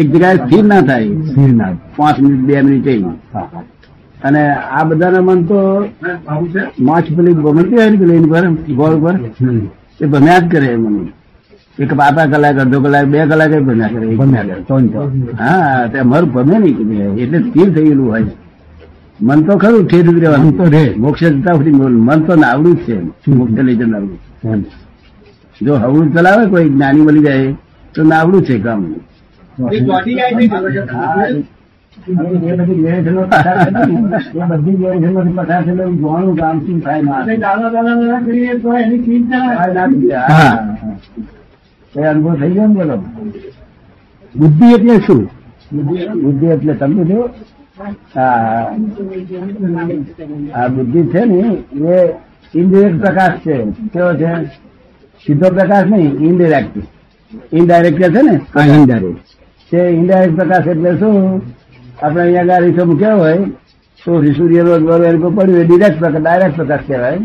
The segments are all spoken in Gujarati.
એક જગ્યાએ સ્થિર ના થાય. શ્રીનાથ પાંચ મિનિટ બે મિનિટ અને આ બધાના મન તો માછ પેલી ગમતી હોય ને પેલી એની પર ગોળ પર એ ભમ્યા જ કરે મને. એક પાતા કલાક અડધો કલાક બે કલાક ભમ્યા કરે. ભમ્યા કરે હા તે અમારું ભમે નહીં એટલે સ્થિર થયેલું હોય. મન તો ખરું ઠેર જ રહેવાનું. તો રે. મોક્ષ જતા સુધી મન તો નાવડું જ છે મોક્ષ લઈ જનારું. જો હવડું ચલાવે કોઈ જ્ઞાની મળી જાય તો નાવડું છે. કામ અનુભવ થઈ ગયો ને બોલો બુદ્ધિ એટલે શું? બુદ્ધિ એટલે તમે જો આ બુદ્ધિ છે ને એ ઇન્ડિરેક્ટ પ્રકાશ છે. કેવો છે? સીધો પ્રકાશ નહીં ઇનડિરેક્ટ ઇનડાયરેક્ટ છે ને? હિંદારે તે ઇનડાયરેક્ટ પ્રકાશ એટલે શું? આપણે અહીંયા આગળ રીસો મૂક્યા હોય તો સૂર્ય રોજ એની પડ્યું હોય ડિરેક્ટ પ્રકાશ ડાયરેક્ટ પ્રકાશ કહેવાય.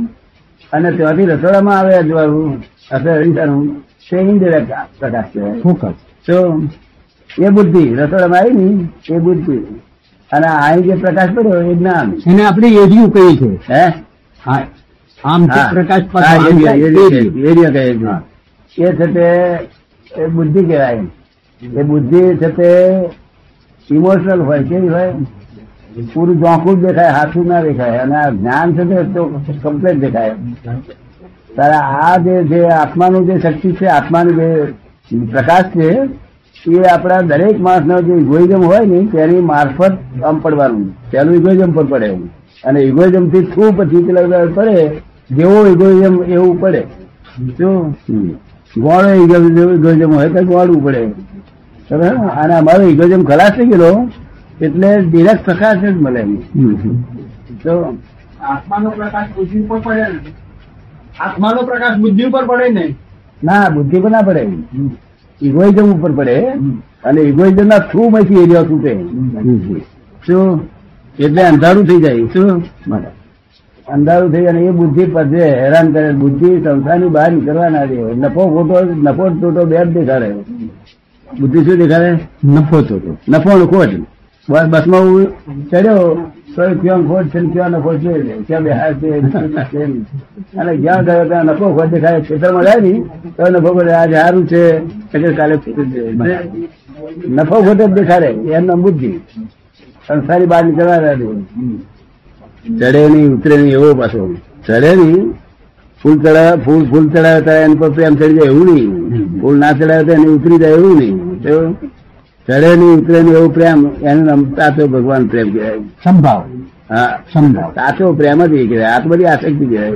અને ત્યાંથી રસોડામાં આવે અજવાળું અથવા રીસાનું તે ઇનડિરેક્ટ પ્રકાશ કહેવાય. ફોકસ તો એ બુદ્ધિ રસોડામાં આવી ને એ બુદ્ધિ. અને અહીં જે પ્રકાશ પડ્યો એ જ્ઞાન. એને આપણે એરિયું કહીએ છે હે? હા. આમ પ્રકાશ એરિયા કહે છે. એ છે તે એ બુદ્ધિ કહેવાય એ બુદ્ધિ છે તે ઇમોશનલ હોય, કેવી હોય? પૂરું જોખું દેખાય, હાથું ના દેખાય, અને આ જ્ઞાન છે તે કમ્પ્લેટ દેખાય. તારે આ જે આત્માનું જે શક્તિ છે, આત્માનું જે પ્રકાશ છે, એ આપણા દરેક માણસનો જે ઇગોઇઝમ હોય ને, તેની મારફત આમ પડવાનું. તેનું ઇગોઇઝમ પર પડે અને ઇગોઇઝમથી થ્રુ પછી પેલા પડે જેવો ઇગોઇઝમ એવું પડે. શું? ગોળો ઇગોઇઝમ હોય તો વાળવું પડે. બરાબર? અને અમારો ઇગોઇઝમ ખલાસ થઈ ગયેલો એટલે ડિરેક્ટ પ્રકાશ જ મળે. તો આત્માનો પ્રકાશ બુદ્ધિ ઉપર પડે ને. આત્માનો પ્રકાશ બુદ્ધિ ઉપર પડે ને. ના બુદ્ધિ પર ના પડે. ઇગોઇઝમ ઉપર પડે. અને ઇગોઇઝમ ના થ્રુ માંથી એરિયા છૂટે શું એટલે અંધારું થઈ જાય. શું અંધારું થઈ અને એ બુદ્ધિ પદે હેરાન કરે. બુદ્ધિ સંસ્થાની બહાર નીકળવા ના દે નફો ખોટો નફો ખોટો બે જ દેખાડે. બુદ્ધિ શું દેખાડે? નફો તો તો. નફો ને ખોટ. બસ બસમાં હું ચડ્યો. તો ક્યાં ખોટ છે ક્યાં નફો છે? ક્યાં બેહાર છે? અને જ્યાં ગયો ત્યાં નફો ખોટ દેખાય. ખેતરમાં જાય ને તો નફો ખોટ આજે સારું છે. એટલે કાલે નફો ખોટ જ દેખાડે. એમના બુદ્ધિ. સંસારી બહાર નીકળવા ના દે ચડે નહીં ઉતરે નહીં એવો પાછો. ચડે નહીં ફૂલ ચડાવે ફૂલ ફૂલ ચડાવે ત્યારે એની પર પ્રેમ ચડી જાય એવું નહીં. ફૂલ ના ચડાવે તો એને ઉતરી જાય એવું નહીં. ચડે નહીં ઉતરે નહીં એવું પ્રેમ એનું નામ સાચો ભગવાન પ્રેમ કહેવાય. સંભાવ. હા. સંભાવ. સાચો પ્રેમ જ એ કહેવાય. આ તો બધી આસક્તિ કહેવાય.